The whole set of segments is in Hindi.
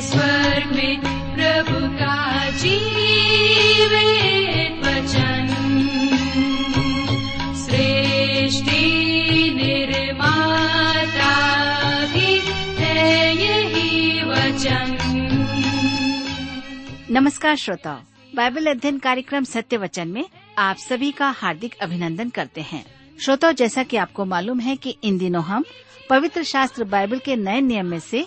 स्वर्ग में प्रभु का नमस्कार श्रोताओ, बाइबल अध्ययन कार्यक्रम सत्य वचन में आप सभी का हार्दिक अभिनंदन करते हैं। श्रोताओ, जैसा कि आपको मालूम है कि इन दिनों हम पवित्र शास्त्र बाइबल के नए नियम में से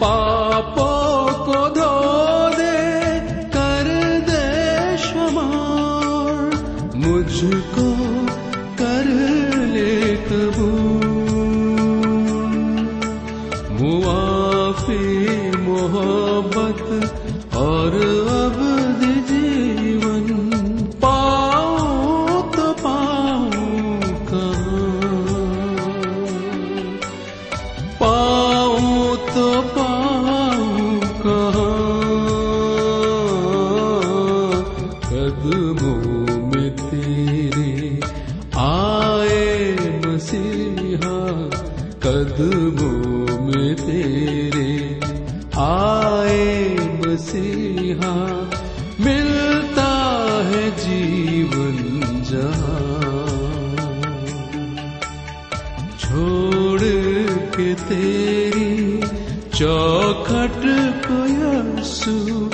पापों को धो दे कर दे क्षमा मुझको मसीहा मिलता है जीवन जहाँ। छोड़ के तेरी चौखट को यसु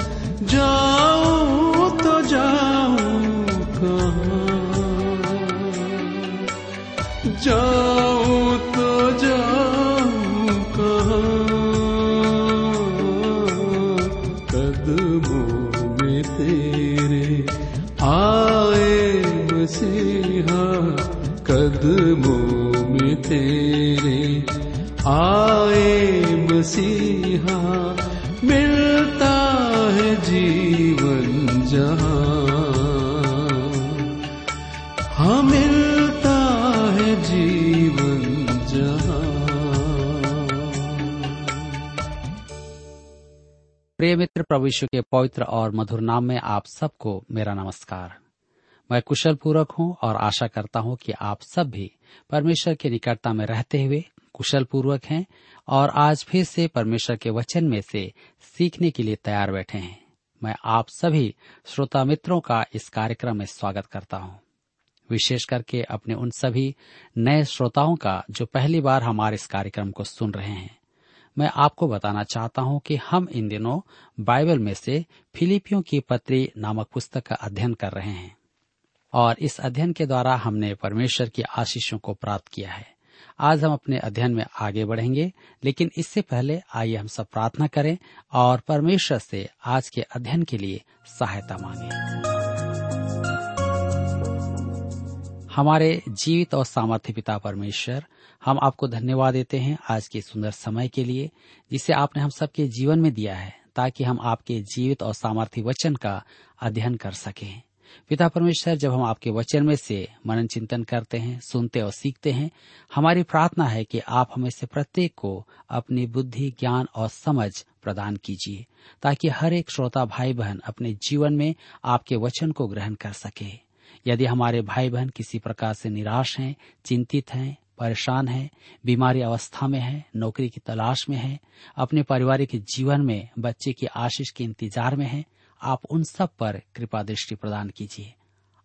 कदमों तेरे। आए मसीहा, मिलता है जीवन जहाँ। हाँ मिलता है जीवन जहाँ। प्रिय मित्र, प्रभु के पवित्र और मधुर नाम में आप सबको मेरा नमस्कार। मैं कुशल पूर्वक हूँ और आशा करता हूँ कि आप सब भी परमेश्वर की निकटता में रहते हुए कुशल पूर्वक हैं और आज फिर से परमेश्वर के वचन में से सीखने के लिए तैयार बैठे हैं। मैं आप सभी श्रोता मित्रों का इस कार्यक्रम में स्वागत करता हूँ। विशेष करके अपने उन सभी नए श्रोताओं का जो पहली बार हमारे इस कार्यक्रम को सुन रहे हैं। मैं आपको बताना चाहता हूँ कि हम इन दिनों बाइबल में से फिलिपियों की पत्री नामक पुस्तक का अध्ययन कर रहे हैं। और इस अध्ययन के द्वारा हमने परमेश्वर की आशीषों को प्राप्त किया है। आज हम अपने अध्ययन में आगे बढ़ेंगे, लेकिन इससे पहले आइए हम सब प्रार्थना करें और परमेश्वर से आज के अध्ययन के लिए सहायता मांगे। हमारे जीवित और सामर्थ्य पिता परमेश्वर, हम आपको धन्यवाद देते हैं आज के सुंदर समय के लिए, जिसे आपने हम सबके जीवन में दिया है, ताकि हम आपके जीवित और सामर्थ्य वचन का अध्ययन कर सकें। पिता परमेश्वर, जब हम आपके वचन में से मनन चिंतन करते हैं, सुनते और सीखते हैं, हमारी प्रार्थना है कि आप हमें से प्रत्येक को अपनी बुद्धि, ज्ञान और समझ प्रदान कीजिए, ताकि हर एक श्रोता भाई बहन अपने जीवन में आपके वचन को ग्रहण कर सके। यदि हमारे भाई बहन किसी प्रकार से निराश हैं, चिंतित हैं, परेशान हैं, बीमारी अवस्था में हैं, नौकरी की तलाश में हैं, अपने पारिवारिक जीवन में बच्चे की आशीष के इंतज़ार में हैं आप उन सब पर कृपा दृष्टि प्रदान कीजिए।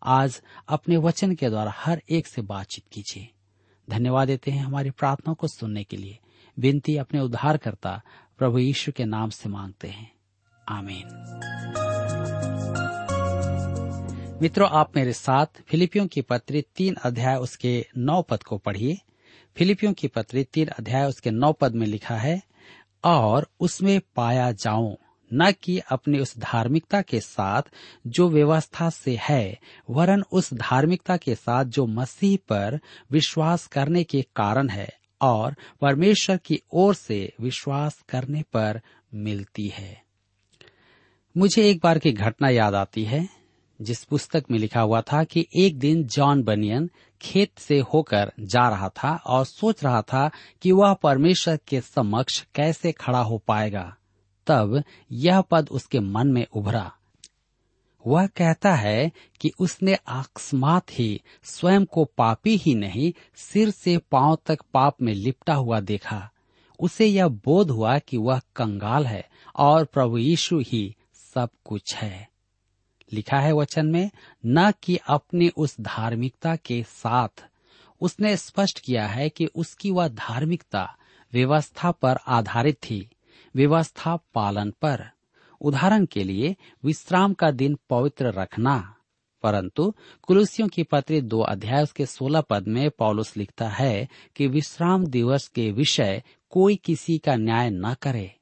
आज अपने वचन के द्वारा हर एक से बातचीत कीजिए। धन्यवाद देते हैं हमारी प्रार्थना को सुनने के लिए। विनती अपने उद्धारकर्ता प्रभु यीशु के नाम से मांगते हैं। आमीन। मित्रों, आप मेरे साथ फिलिपियों की पत्री तीन अध्याय उसके नौ पद को पढ़िए। फिलिपियों की पत्री तीन अध्याय उसके नौ पद में लिखा है, और उसमें पाया जाऊँ न कि अपनी उस धार्मिकता के साथ जो व्यवस्था से है, वरन उस धार्मिकता के साथ जो मसीह पर विश्वास करने के कारण है और परमेश्वर की ओर से विश्वास करने पर मिलती है। मुझे एक बार की घटना याद आती है, जिस पुस्तक में लिखा हुआ था कि एक दिन जॉन बनियन खेत से होकर जा रहा था और सोच रहा था कि वह परमेश्वर के समक्ष कैसे खड़ा हो पाएगा। तब यह पद उसके मन में उभरा। वह कहता है कि उसने अकस्मात ही स्वयं को पापी ही नहीं, सिर से पाँव तक पाप में लिपटा हुआ देखा। उसे यह बोध हुआ कि वह कंगाल है और प्रभु यीशु ही सब कुछ है। लिखा है वचन में, न कि अपने उस धार्मिकता के साथ। उसने स्पष्ट किया है कि उसकी वह धार्मिकता व्यवस्था पर आधारित थी। व्यवस्था पालन पर। उदाहरण के लिए, विश्राम का दिन पवित्र रखना। परंतु कुलुसियों की पत्र दो अध्याय के सोलह पद में पौलुस लिखता है कि विश्राम दिवस के विषय कोई किसी का न्याय न करे।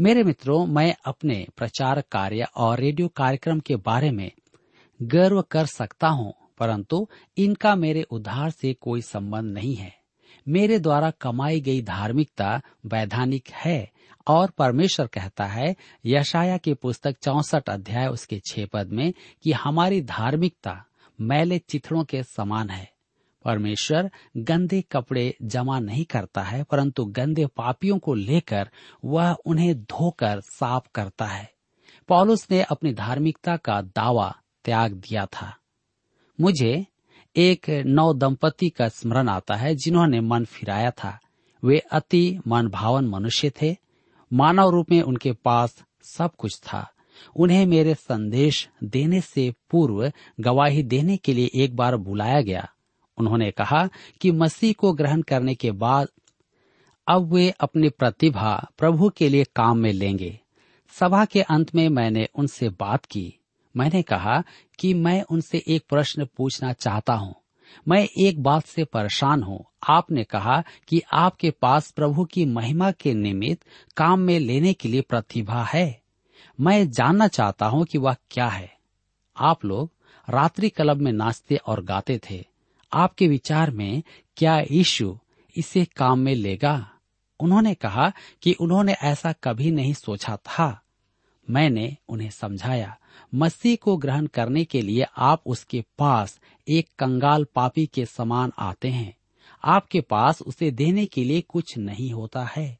मेरे मित्रों, मैं अपने प्रचार कार्य और रेडियो कार्यक्रम के बारे में गर्व कर सकता हूँ, परंतु इनका मेरे उद्धार से कोई संबंध नहीं है। मेरे द्वारा कमाई गई धार्मिकता वैधानिक है और परमेश्वर कहता है यशाया की पुस्तक चौसठ अध्याय उसके छह पद में कि हमारी धार्मिकता मैले चित्रों के समान है। परमेश्वर गंदे कपड़े जमा नहीं करता है, परंतु गंदे पापियों को लेकर वह उन्हें धोकर साफ़ करता है। पॉलुस ने अपनी धार्मिकता का दावा त्याग दिया था। मुझे एक नौ दंपति का स्मरण आता है जिन्होंने मन फिराया था। वे अति मन भावन मनुष्य थे मानव रूप में उनके पास सब कुछ था। उन्हें मेरे संदेश देने से पूर्व, गवाही देने के लिए एक बार बुलाया गया। उन्होंने कहा कि मसीह को ग्रहण करने के बाद अब वे अपनी प्रतिभा प्रभु के लिए काम में लेंगे। सभा के अंत में मैंने उनसे बात की। मैंने कहा कि मैं उनसे एक प्रश्न पूछना चाहता हूँ। मैं एक बात से परेशान हूँ। आपने कहा कि आपके पास प्रभु की महिमा के निमित्त काम में लेने के लिए प्रतिभा है। मैं जानना चाहता हूँ कि वह क्या है। आप लोग रात्रि क्लब में नाचते और गाते थे। आपके विचार में क्या यीशु इसे काम में लेगा? उन्होंने कहा कि उन्होंने ऐसा कभी नहीं सोचा था। मैंने उन्हें समझाया। मसीह को ग्रहण करने के लिए आप उसके पास एक कंगाल पापी के समान आते हैं। आपके पास उसे देने के लिए कुछ नहीं होता है।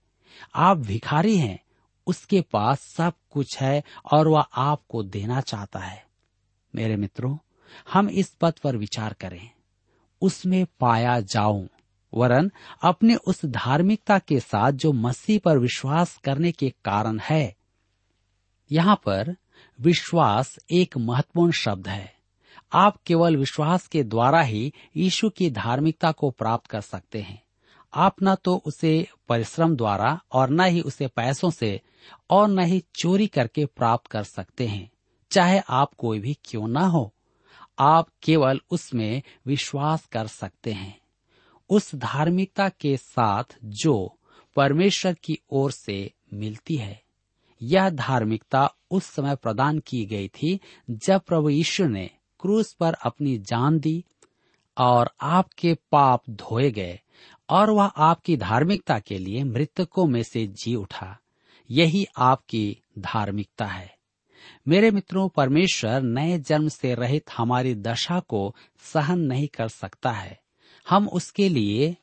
आप भिखारी हैं, उसके पास सब कुछ है और वह आपको देना चाहता है। मेरे मित्रों, हम इस पद पर विचार करें। उसमें पाया जाऊँ, वरन अपने उस धार्मिकता के साथ जो मसीह पर विश्वास करने के कारण है यहाँ पर विश्वास एक महत्वपूर्ण शब्द है। आप केवल विश्वास के द्वारा ही यीशु की धार्मिकता को प्राप्त कर सकते हैं। आप न तो उसे परिश्रम द्वारा और न ही उसे पैसों से और न ही चोरी करके प्राप्त कर सकते हैं, चाहे आप कोई भी क्यों ना हो। आप केवल उसमें विश्वास कर सकते हैं। उस धार्मिकता के साथ जो परमेश्वर की ओर से मिलती है। यह धार्मिकता उस समय प्रदान की गई थी जब प्रभु यीशु ने क्रूस पर अपनी जान दी और आपके पाप धोए गए और वह आपकी धार्मिकता के लिए मृतकों में से जी उठा। यही आपकी धार्मिकता है। मेरे मित्रों, परमेश्वर नए जन्म से रहित हमारी दशा को सहन नहीं कर सकता है। हम उसके लिए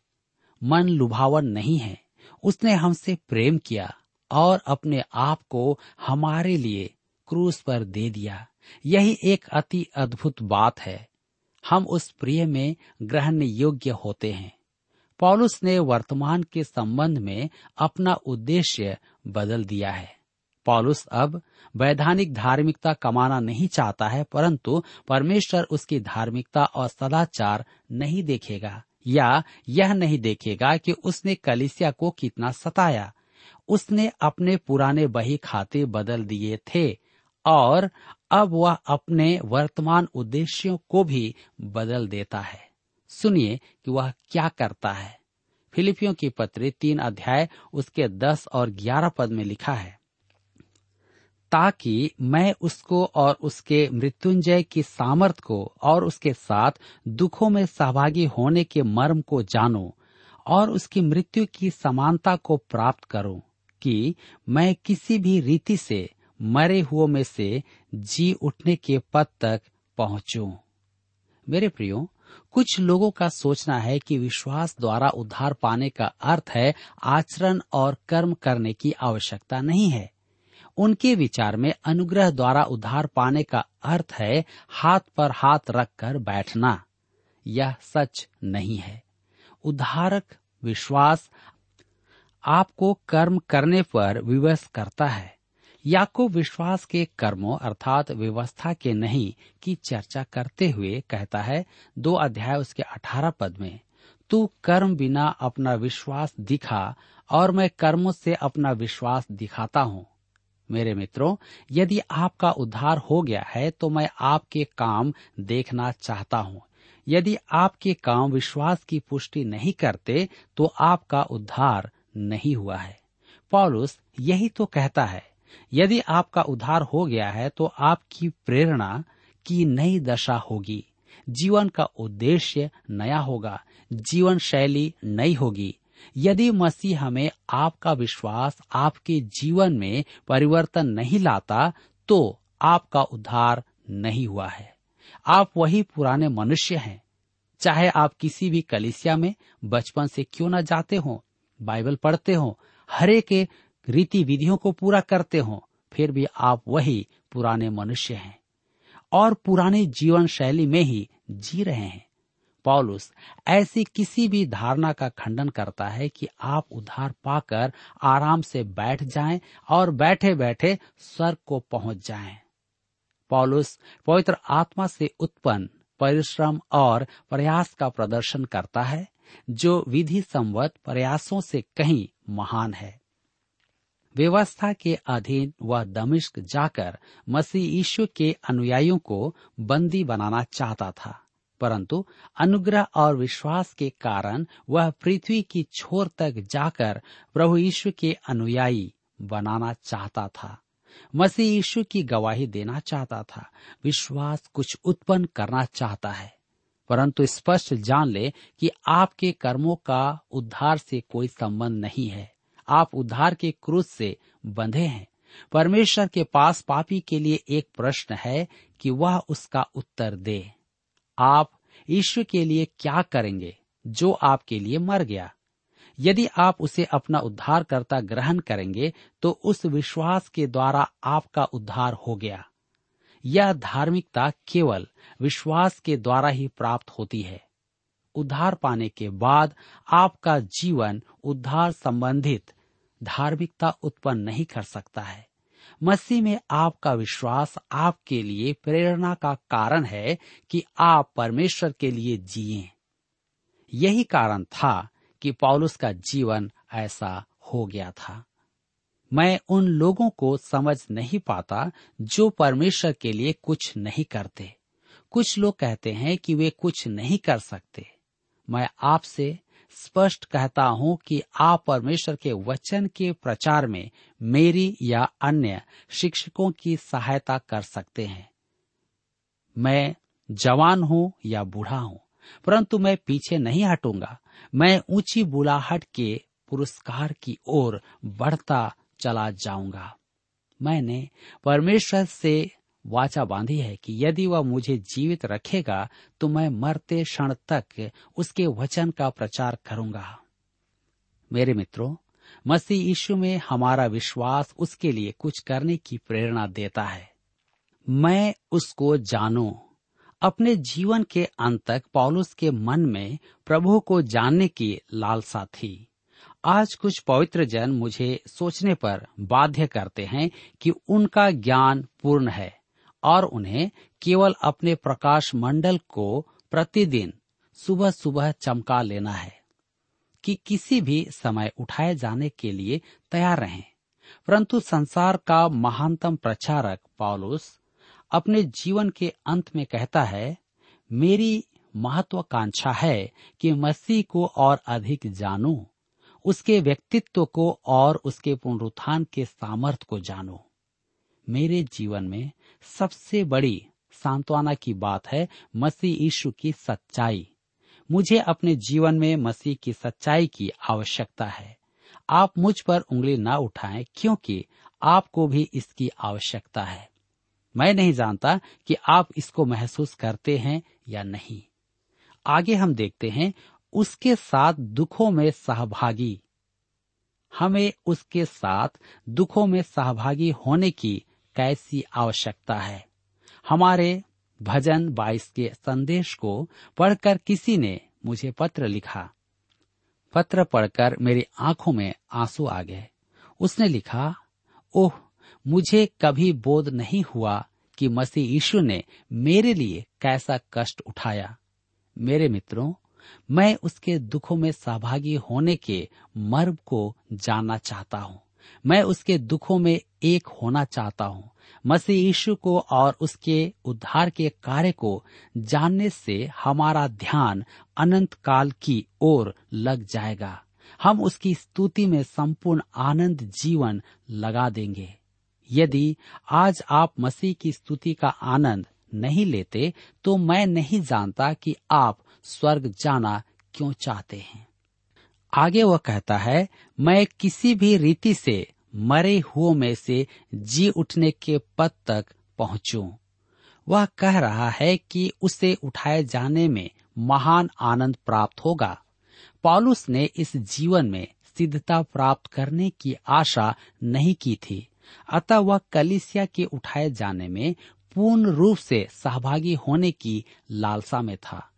मन लुभावन नहीं है। उसने हमसे प्रेम किया। और अपने आप को हमारे लिए क्रूस पर दे दिया। यही एक अति अद्भुत बात है। हम उस प्रिय में ग्रहण योग्य होते हैं। पॉलुस ने वर्तमान के संबंध में अपना उद्देश्य बदल दिया है। पॉलुस अब वैधानिक धार्मिकता कमाना नहीं चाहता है, परंतु परमेश्वर उसकी धार्मिकता और सदाचार नहीं देखेगा या यह नहीं देखेगा कि उसने कलिसिया को कितना सताया। उसने अपने पुराने बही खाते बदल दिए थे और अब वह अपने वर्तमान उद्देश्यों को भी बदल देता है। सुनिए कि वह क्या करता है। फिलिपियों की पत्री तीन अध्याय उसके दस और ग्यारह पद में लिखा है, ताकि मैं उसको और उसके मृत्युंजय की सामर्थ को और उसके साथ दुखों में सहभागी होने के मर्म को जानूं और उसकी मृत्यु की समानता को प्राप्त करूँ। कि मैं किसी भी रीति से मरे हुओं में से जी उठने के पद तक पहुंचूं। मेरे प्रियो, कुछ लोगों का सोचना है कि विश्वास द्वारा उद्धार पाने का अर्थ है आचरण और कर्म करने की आवश्यकता नहीं है। उनके विचार में अनुग्रह द्वारा उद्धार पाने का अर्थ है हाथ पर हाथ रखकर बैठना। यह सच नहीं है। उद्धारक विश्वास आपको कर्म करने पर विवश करता है। याकूब विश्वास के कर्मों अर्थात व्यवस्था के नहीं, की चर्चा करते हुए कहता है, दो अध्याय उसके अठारह पद में, तू कर्म बिना अपना विश्वास दिखा, और मैं कर्मों से अपना विश्वास दिखाता हूँ। मेरे मित्रों, यदि आपका उद्धार हो गया है तो मैं आपके काम देखना चाहता हूँ। यदि आपके काम विश्वास की पुष्टि नहीं करते तो आपका उद्धार नहीं हुआ है। पॉलुस यही तो कहता है, यदि आपका उद्धार हो गया है तो आपकी प्रेरणा की नई दशा होगी। जीवन का उद्देश्य नया होगा, जीवन शैली नई होगी। यदि मसीह हमें आपका विश्वास आपके जीवन में परिवर्तन नहीं लाता तो आपका उद्धार नहीं हुआ है। आप वही पुराने मनुष्य हैं। चाहे आप किसी भी कलिसिया में बचपन से क्यों न जाते हो बाइबल पढ़ते हो, हरे के रीति विधियों को पूरा करते हो, फिर भी आप वही पुराने मनुष्य हैं और पुराने जीवन शैली में ही जी रहे हैं पॉलुस ऐसी किसी भी धारणा का खंडन करता है कि आप उधार पाकर आराम से बैठ जाएँ और बैठे बैठे स्वर्ग को पहुँच जाएँ। पॉलुस पवित्र आत्मा से उत्पन्न, परिश्रम और प्रयास का प्रदर्शन करता है जो विधि संवत प्रयासों से कहीं महान है। व्यवस्था के अधीन वह दमिश्क जाकर मसीह यीशु के अनुयायियों को बंदी बनाना चाहता था, परंतु अनुग्रह और विश्वास के कारण वह पृथ्वी की छोर तक जाकर प्रभु यीशु के अनुयायी बनाना चाहता था। मसीह यीशु की गवाही देना चाहता था, विश्वास कुछ उत्पन्न करना चाहता है। परंतु स्पष्ट जान ले कि आपके कर्मों का उद्धार से कोई संबंध नहीं है। आप उद्धार के क्रूस से बंधे हैं। परमेश्वर के पास पापी के लिए एक प्रश्न है कि वह उसका उत्तर दे। आप ईश्वर के लिए क्या करेंगे जो आपके लिए मर गया? यदि आप उसे अपना उद्धार करता ग्रहण करेंगे तो उस विश्वास के द्वारा आपका उद्धार हो गया। यह धार्मिकता केवल विश्वास के द्वारा ही प्राप्त होती है। उद्धार पाने के बाद आपका जीवन उद्धार संबंधित धार्मिकता उत्पन्न नहीं कर सकता है। मसीह में आपका विश्वास आपके लिए प्रेरणा का कारण है कि आप परमेश्वर के लिए जिए। यही कारण था कि पौलुस का जीवन ऐसा हो गया था। मैं उन लोगों को समझ नहीं पाता जो परमेश्वर के लिए कुछ नहीं करते। कुछ लोग कहते हैं कि वे कुछ नहीं कर सकते। मैं आपसे स्पष्ट कहता हूँ कि आप परमेश्वर के वचन के प्रचार में मेरी या अन्य शिक्षकों की सहायता कर सकते हैं। मैं जवान हूँ या बूढ़ा हूँ, परंतु मैं पीछे नहीं हटूँगा। मैं ऊँची बुलाहट के पुरस्कार की ओर बढ़ता चला जाऊँगा। मैंने परमेश्वर से वाचा बांधी है कि यदि वह मुझे जीवित रखेगा तो मैं मरते क्षण तक उसके वचन का प्रचार करूँगा। मेरे मित्रों, मसीह यीशु में हमारा विश्वास उसके लिए कुछ करने की प्रेरणा देता है। मैं उसको जानू। अपने जीवन के अंत तक पौलुस के मन में प्रभु को जानने की लालसा थी। आज कुछ पवित्र जन मुझे सोचने पर बाध्य करते हैं कि उनका ज्ञान पूर्ण है और उन्हें केवल अपने प्रकाश मंडल को प्रतिदिन सुबह सुबह चमका लेना है कि किसी भी समय उठाए जाने के लिए तैयार रहें। परंतु संसार का महानतम प्रचारक पॉलुस अपने जीवन के अंत में कहता है, मेरी महत्वाकांक्षा है कि मसीह को और अधिक जानूं। उसके व्यक्तित्व को और उसके पुनरुत्थान के सामर्थ्य को जानो। मेरे जीवन में सबसे बड़ी सांत्वना की बात है मसीह यीशु की सच्चाई। मुझे अपने जीवन में मसीह की सच्चाई की आवश्यकता है। आप मुझ पर उंगली ना उठाएँ क्योंकि आपको भी इसकी आवश्यकता है। मैं नहीं जानता कि आप इसको महसूस करते हैं या नहीं। आगे हम देखते हैं उसके साथ दुखों में सहभागी। हमें उसके साथ दुखों में सहभागी होने की कैसी आवश्यकता है? हमारे भजन बाईस के संदेश को पढ़कर किसी ने मुझे पत्र लिखा। पत्र पढ़कर मेरी आँखों में आँसू आ गए। उसने लिखा, ओह, मुझे कभी बोध नहीं हुआ कि मसीह यीशु ने मेरे लिए कैसा कष्ट उठाया। मेरे मित्रों मैं उसके दुखों में सहभागी होने के मर्म को जानना चाहता हूँ। मैं उसके दुखों में एक होना चाहता हूँ। मसीह यीशु को और उसके उद्धार के कार्य को जानने से हमारा ध्यान अनंत काल की ओर लग जाएगा। हम उसकी स्तुति में संपूर्ण आनंद जीवन लगा देंगे। यदि आज आप मसीह की स्तुति का आनंद नहीं लेते तो मैं नहीं जानता कि आप स्वर्ग जाना क्यों चाहते हैं। आगे वह कहता है, मैं किसी भी रीति से मरे हुओं में से जी उठने के पद तक पहुंचूं। वह कह रहा है कि उसे उठाए जाने में महान आनंद प्राप्त होगा। पॉलुस ने इस जीवन में सिद्धता प्राप्त करने की आशा नहीं की थी। अतः वह कलिसिया के उठाए जाने में पूर्ण रूप से सहभागी होने की लालसा में था।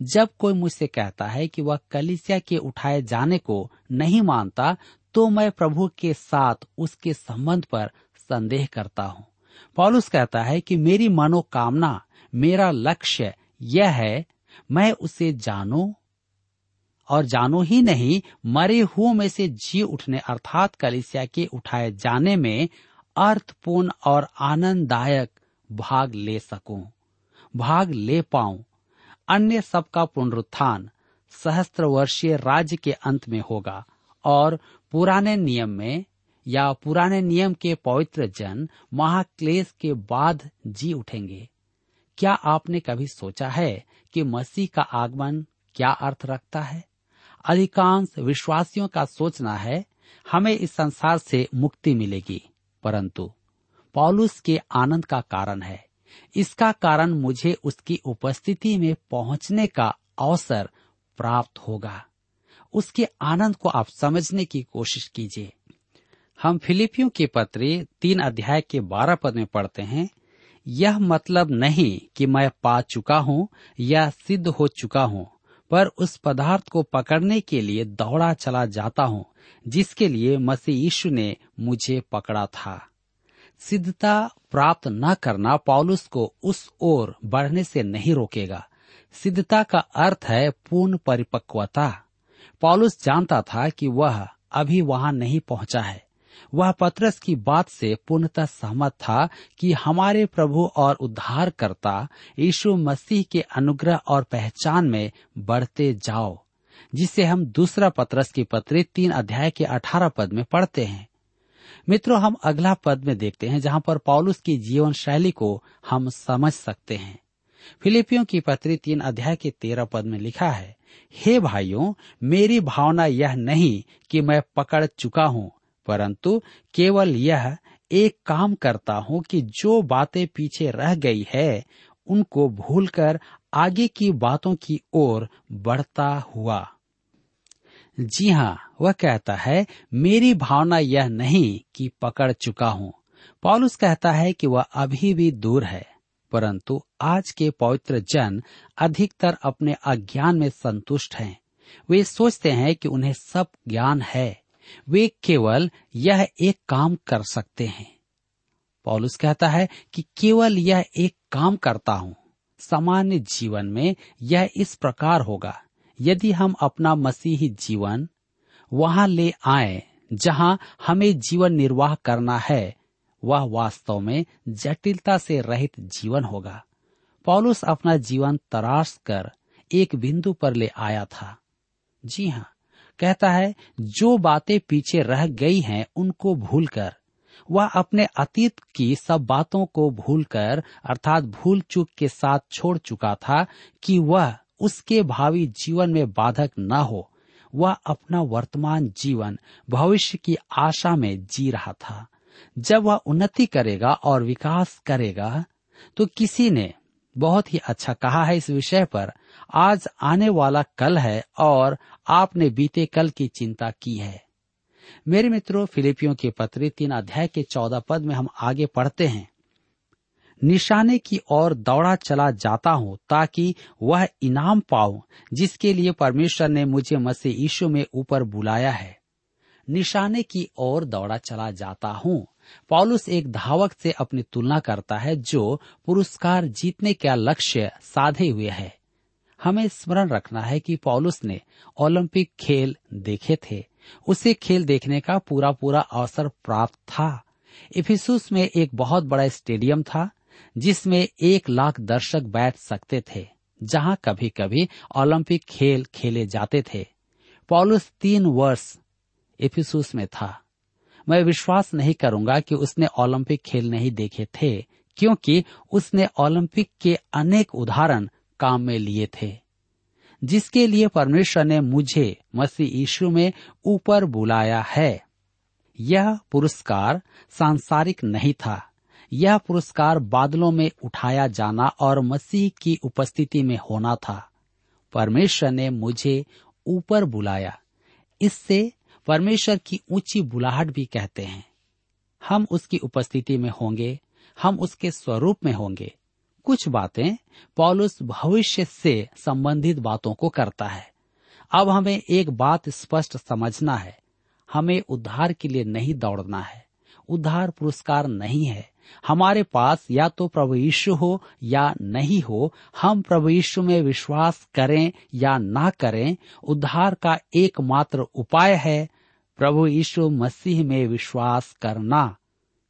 जब कोई मुझसे कहता है कि वह कलिसिया के उठाए जाने को नहीं मानता तो मैं प्रभु के साथ उसके संबंध पर संदेह करता हूँ। पॉलुस कहता है कि मेरी मनोकामना, मेरा लक्ष्य यह है, मैं उसे जानू और जानो ही नहीं, मरे हुओं में से जी उठने अर्थात कलिसिया के उठाए जाने में अर्थपूर्ण और आनंददायक भाग ले सकूँ, भाग ले पाऊँ। अन्य सबका पुनरुत्थान सहस्त्र वर्षीय राज्य के अंत में होगा और पुराने नियम में या पुराने नियम के पवित्र जन महाक्लेश के बाद जी उठेंगे। क्या आपने कभी सोचा है कि मसीह का आगमन क्या अर्थ रखता है? अधिकांश विश्वासियों का सोचना है, हमें इस संसार से मुक्ति मिलेगी, परंतु पॉलुस के आनंद का कारण है। इसका कारण मुझे उसकी उपस्थिति में पहुँचने का अवसर प्राप्त होगा। उसके आनंद को आप समझने की कोशिश कीजिए। हम फिलिपियों के पत्र तीन अध्याय के बारह पद में पढ़ते हैं। यह मतलब नहीं कि मैं पा चुका हूँ या सिद्ध हो चुका हूँ, पर उस पदार्थ को पकड़ने के लिए दौड़ा चला जाता हूँ, जिसके लिए मसीह यीशु ने मुझे पकड़ा था। सिद्धता प्राप्त न करना पॉलुस को उस ओर बढ़ने से नहीं रोकेगा। सिद्धता का अर्थ है पूर्ण परिपक्वता। पॉलुस जानता था कि वह अभी वहाँ नहीं पहुँचा है। वह पत्रस की बात से पूर्णतः सहमत था कि हमारे प्रभु और उद्धारकर्ता यीशु मसीह के अनुग्रह और पहचान में बढ़ते जाओ, जिसे हम दूसरा पत्रस की पत्री तीन अध्याय के अठारह पद में पढ़ते हैं। मित्रों, हम अगला पद में देखते हैं, जहाँ पर पॉलुस की जीवन शैली को हम समझ सकते हैं। फिलिपियों की पत्री तीन अध्याय के तेरह पद में लिखा है, हे भाइयों, मेरी भावना यह नहीं कि मैं पकड़ चुका हूँ, परंतु केवल यह एक काम करता हूँ कि जो बातें पीछे रह गई है, उनको भूलकर आगे की बातों की ओर बढ़ता हुआ जी हाँ वह कहता है, मेरी भावना यह नहीं कि पकड़ चुका हूँ। पॉलुस कहता है कि वह अभी भी दूर है, परंतु आज के पवित्र जन अधिकतर अपने अज्ञान में संतुष्ट हैं। वे सोचते हैं कि उन्हें सब ज्ञान है। वे केवल यह एक काम कर सकते हैं। पॉलुस कहता है कि केवल यह एक काम करता हूँ। सामान्य जीवन में यह इस प्रकार होगा। यदि हम अपना मसीही जीवन वहाँ ले आए जहाँ हमें जीवन निर्वाह करना है, वह वास्तव में जटिलता से रहित जीवन होगा। पॉलुस अपना जीवन तराश कर एक बिंदु पर ले आया था। जी हाँ कहता है, जो बातें पीछे रह गई हैं उनको भूलकर, वह अपने अतीत की सब बातों को भूलकर, अर्थात भूल चूक के साथ छोड़ चुका था कि वह उसके भावी जीवन में बाधक न हो, वह अपना वर्तमान जीवन, भविष्य की आशा में जी रहा था। जब वह उन्नति करेगा और विकास करेगा तो किसी ने, बहुत ही अच्छा कहा है इस विषय पर, आज आने वाला कल है और आपने बीते कल की चिंता की है। मेरे मित्रों, फिलिपियों के पत्र तीन अध्याय के चौदह पद में हम आगे पढ़ते हैं। निशाने की ओर दौड़ा चला जाता हूँ ताकि वह इनाम पाऊँ, जिसके लिए परमेश्वर ने मुझे मसीह यीशु में ऊपर बुलाया है। निशाने की ओर दौड़ा चला जाता हूँ। पॉलुस एक धावक से अपनी तुलना करता है, जो पुरस्कार जीतने का लक्ष्य साधे हुए है। हमें स्मरण रखना है कि पॉलुस ने ओलंपिक खेल देखे थे। उसे खेल देखने का पूरा पूरा अवसर प्राप्त था। इफिसुस में एक बहुत बड़ा स्टेडियम था जिसमें एक लाख दर्शक बैठ सकते थे, जहाँ कभी कभी ओलंपिक खेल खेले जाते थे। पॉलुस तीन वर्ष इफिसुस में था। मैं विश्वास नहीं करूँगा कि उसने ओलंपिक खेल नहीं देखे थे, क्योंकि उसने ओलंपिक के अनेक उदाहरण काम में लिए थे, जिसके लिए परमेश्वर ने मुझे मसीह यीशु में ऊपर बुलाया है। यह पुरस्कार सांसारिक नहीं था। यह पुरस्कार बादलों में उठाया जाना और मसीह की उपस्थिति में होना था। परमेश्वर ने मुझे ऊपर बुलाया। इससे परमेश्वर की ऊँची बुलाहट भी कहते हैं। हम उसकी उपस्थिति में होंगे, हम उसके स्वरूप में होंगे। कुछ बातें पॉलुस भविष्य से संबंधित बातों को करता है। अब हमें एक बात स्पष्ट समझना है। हमें उद्धार के लिए नहीं दौड़ना है। उद्धार पुरस्कार नहीं है। हमारे पास या तो प्रभु यीशु हो या नहीं हो, हम प्रभु यीशु में विश्वास करें या ना करें, उद्धार का एकमात्र उपाय है प्रभु यीशु मसीह में विश्वास करना।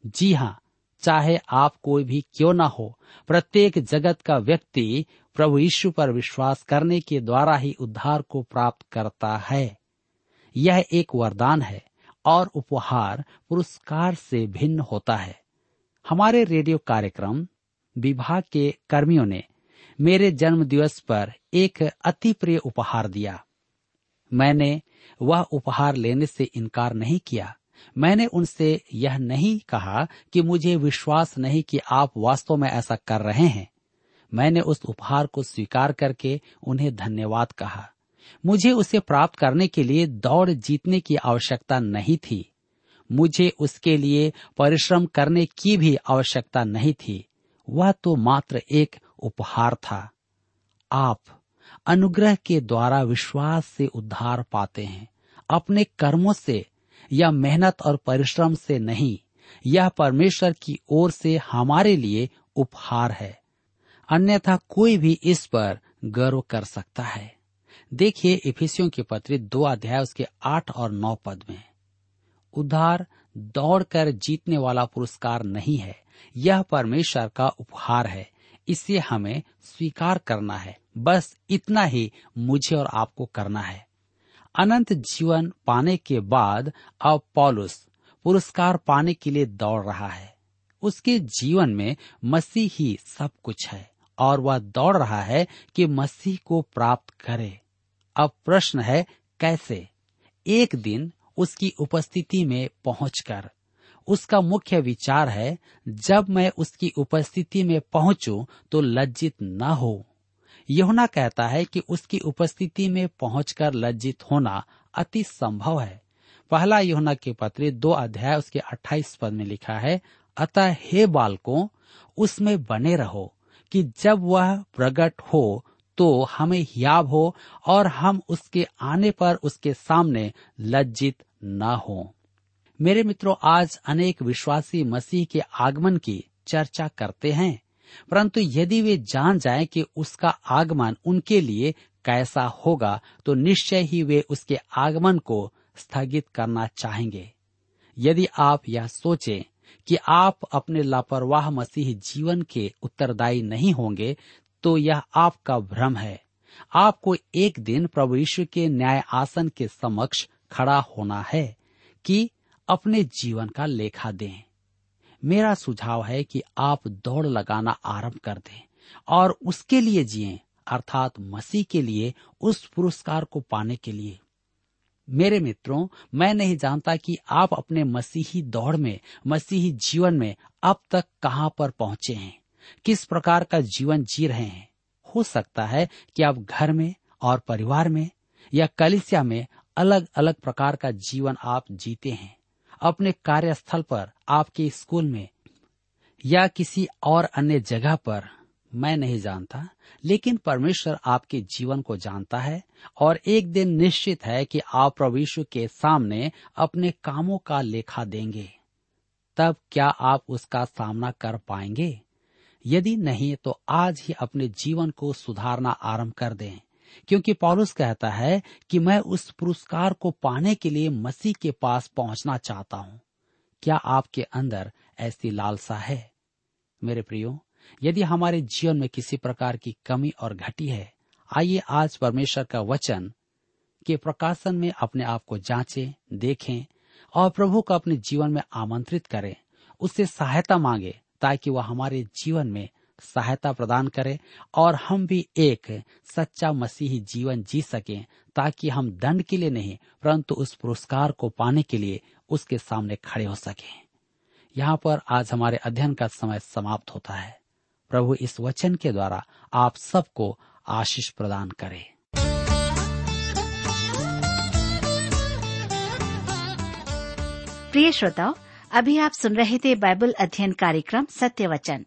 जी हाँ चाहे आप कोई भी क्यों ना हो, प्रत्येक जगत का व्यक्ति प्रभु यीशु पर विश्वास करने के द्वारा ही उद्धार को प्राप्त करता है। यह एक वरदान है और उपहार पुरस्कार से भिन्न होता है। हमारे रेडियो कार्यक्रम विभाग के कर्मियों ने मेरे जन्म दिवस पर एक अति प्रिय उपहार दिया। मैंने वह उपहार लेने से इनकार नहीं किया। मैंने उनसे यह नहीं कहा कि मुझे विश्वास नहीं कि आप वास्तव में ऐसा कर रहे हैं। मैंने उस उपहार को स्वीकार करके उन्हें धन्यवाद कहा। मुझे उसे प्राप्त करने के लिए दौड़ जीतने की आवश्यकता नहीं थी। मुझे उसके लिए परिश्रम करने की भी आवश्यकता नहीं थी। वह तो मात्र एक उपहार था। आप अनुग्रह के द्वारा विश्वास से उद्धार पाते हैं। अपने कर्मों से या मेहनत और परिश्रम से नहीं, यह परमेश्वर की ओर से हमारे लिए उपहार है। अन्यथा कोई भी इस पर गर्व कर सकता है। देखिए इफिसियों की पत्री दो अध्याय उसके आठ और नौ पद में। उद्धार दौड़कर जीतने वाला पुरस्कार नहीं है। यह परमेश्वर का उपहार है। इसे हमें स्वीकार करना है। बस इतना ही मुझे और आपको करना है। अनंत जीवन पाने के बाद अब पॉलुस पुरस्कार पाने के लिए दौड़ रहा है। उसके जीवन में मसीह ही सब कुछ है और वह दौड़ रहा है कि मसीह को प्राप्त करे। अब प्रश्न है, कैसे? एक दिन उसकी उपस्थिति में पहुंचकर। उसका मुख्य विचार है, जब मैं उसकी उपस्थिति में पहुंचूं तो लज्जित न हो। यहुना कहता है कि उसकी उपस्थिति में पहुंचकर लज्जित होना अति संभव है। पहला यहुना के पत्र दो अध्याय, उसके अट्ठाईस पद में लिखा है, अतः हे बालकों, उसमें बने रहो कि जब वह प्रकट हो तो हमें याब हो और हम उसके आने पर उसके सामने लज्जित न हो। मेरे मित्रों, आज अनेक विश्वासी मसीह के आगमन की चर्चा करते हैं, परंतु यदि वे जान जाएँ कि उसका आगमन उनके लिए कैसा होगा तो निश्चय ही वे उसके आगमन को स्थगित करना चाहेंगे। यदि आप यह सोचें कि आप अपने लापरवाह मसीह जीवन के उत्तरदायी नहीं होंगे तो यह आपका भ्रम है। आपको एक दिन प्रभु यीशु के न्याय आसन के समक्ष खड़ा होना है कि अपने जीवन का लेखा दें। मेरा सुझाव है कि आप दौड़ लगाना आरंभ कर दें और उसके लिए जिए, अर्थात मसीह के लिए, उस पुरस्कार को पाने के लिए। मेरे मित्रों, मैं नहीं जानता कि आप अपने मसीही दौड़ में, मसीही जीवन में अब तक कहाँ पर पहुँचे हैं। किस प्रकार का जीवन जी रहे हैं? हो सकता है कि आप घर में और परिवार में या कलिसिया में अलग अलग प्रकार का जीवन आप जीते हैं। अपने कार्यस्थल पर, आपके स्कूल में, या किसी और अन्य जगह पर, मैं नहीं जानता, लेकिन परमेश्वर आपके जीवन को जानता है और एक दिन निश्चित है कि आप प्रभु के सामने अपने कामों का लेखा देंगे। तब क्या आप उसका सामना कर पाएँगे? यदि नहीं तो आज ही अपने जीवन को सुधारना आरंभ कर दें। क्योंकि पॉलुस कहता है कि मैं उस पुरस्कार को पाने के लिए मसीह के पास पहुँचना चाहता हूँ। क्या आपके अंदर ऐसी लालसा है? मेरे प्रियो यदि हमारे जीवन में किसी प्रकार की कमी और घटी है आइए आज परमेश्वर का वचन के प्रकाशन में अपने आप को जांचें, देखें और प्रभु को अपने जीवन में आमंत्रित करें। उससे सहायता मांगे ताकि वह हमारे जीवन में सहायता प्रदान करे और हम भी एक सच्चा मसीही जीवन जी सकें, ताकि हम दंड के लिए नहीं, परंतु उस पुरस्कार को पाने के लिए उसके सामने खड़े हो सकें। यहाँ पर आज हमारे अध्ययन का समय समाप्त होता है। प्रभु इस वचन के द्वारा आप सबको आशीष प्रदान करें। प्रिय श्रोताओ, अभी आप सुन रहे थे बाइबल अध्ययन कार्यक्रम सत्य वचन।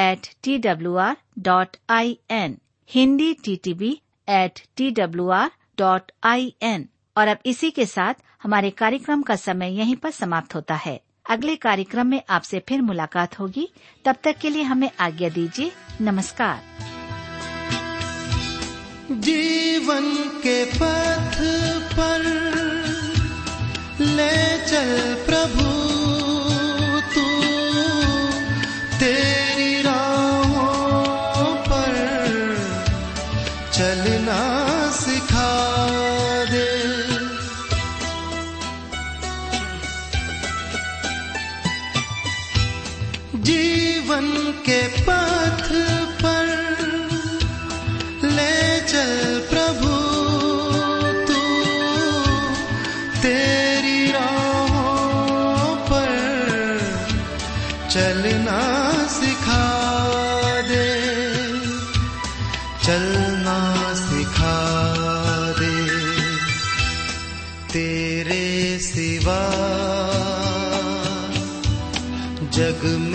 at T W R dot I N Hindi T T B at T W R dot I N और अब इसी के साथ हमारे कार्यक्रम का समय यहीं पर समाप्त होता है। अगले कार्यक्रम में आपसे फिर मुलाकात होगी। तब तक के लिए हमें आज्ञा दीजिए। नमस्कार। जीवन के पथ पर ले चल प्रभु। के पथ पर ले चल प्रभु, तू तेरी राहों पर चलना सिखा दे, चलना सिखा दे। तेरे सिवा जग में